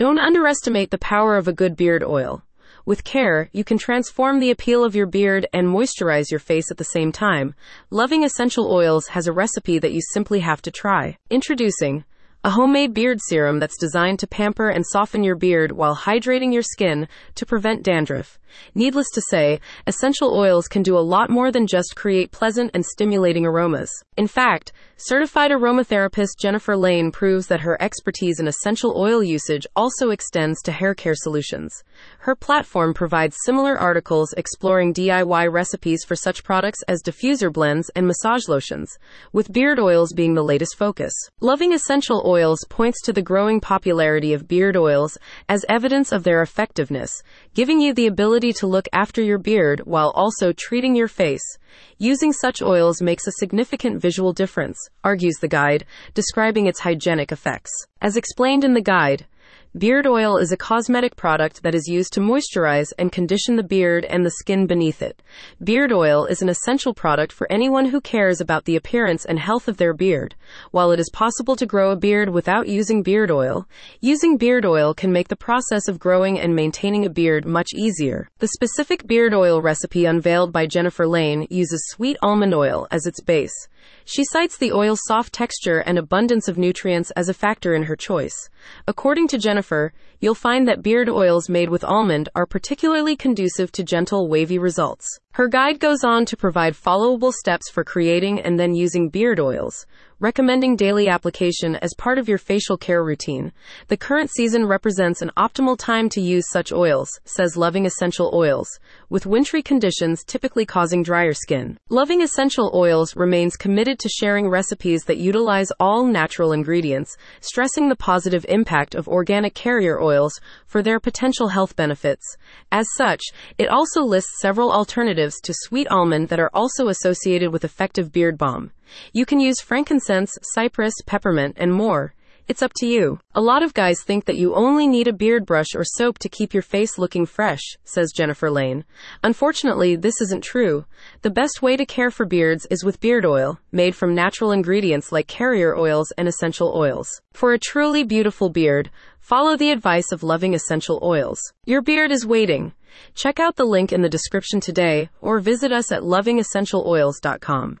Don't underestimate the power of a good beard oil. With care, you can transform the appeal of your beard and moisturize your face at the same time. Loving Essential Oils has a recipe that you simply have to try. Introducing a homemade beard serum that's designed to pamper and soften your beard while hydrating your skin to prevent dandruff. Needless to say, essential oils can do a lot more than just create pleasant and stimulating aromas. In fact, certified aromatherapist Jennifer Lane proves that her expertise in essential oil usage also extends to hair care solutions. Her platform provides similar articles exploring DIY recipes for such products as diffuser blends and massage lotions, with beard oils being the latest focus. Loving essential oils points to the growing popularity of beard oils as evidence of their effectiveness, giving you the ability to look after your beard while also treating your face. Using such oils makes a significant visual difference, argues the guide, describing its hygienic effects. As explained in the guide, Beard oil is a cosmetic product that is used to moisturize and condition the beard and the skin beneath it. Beard oil is an essential product for anyone who cares about the appearance and health of their beard. While it is possible to grow a beard without using beard oil, using beard oil can make the process of growing and maintaining a beard much easier. The specific beard oil recipe unveiled by Jennifer Lane uses sweet almond oil as its base. She cites the oil's soft texture and abundance of nutrients as a factor in her choice. According to Jennifer, you'll find that beard oils made with almond are particularly conducive to gentle, wavy results. Her guide goes on to provide followable steps for creating and then using beard oils, recommending daily application as part of your facial care routine. The current season represents an optimal time to use such oils, says Loving Essential Oils, with wintry conditions typically causing drier skin. Loving Essential Oils remains committed to sharing recipes that utilize all natural ingredients, stressing the positive impact of organic carrier oils for their potential health benefits. As such, it also lists several alternatives to sweet almond that are also associated with effective beard balm. You can use frankincense, cypress, peppermint, and more. It's up to you. A lot of guys think that you only need a beard brush or soap to keep your face looking fresh, says Jennifer Lane. Unfortunately, this isn't true. The best way to care for beards is with beard oil, made from natural ingredients like carrier oils and essential oils. For a truly beautiful beard, follow the advice of loving essential oils. Your beard is waiting. Check out the link in the description today or visit us at lovingessentialoils.com.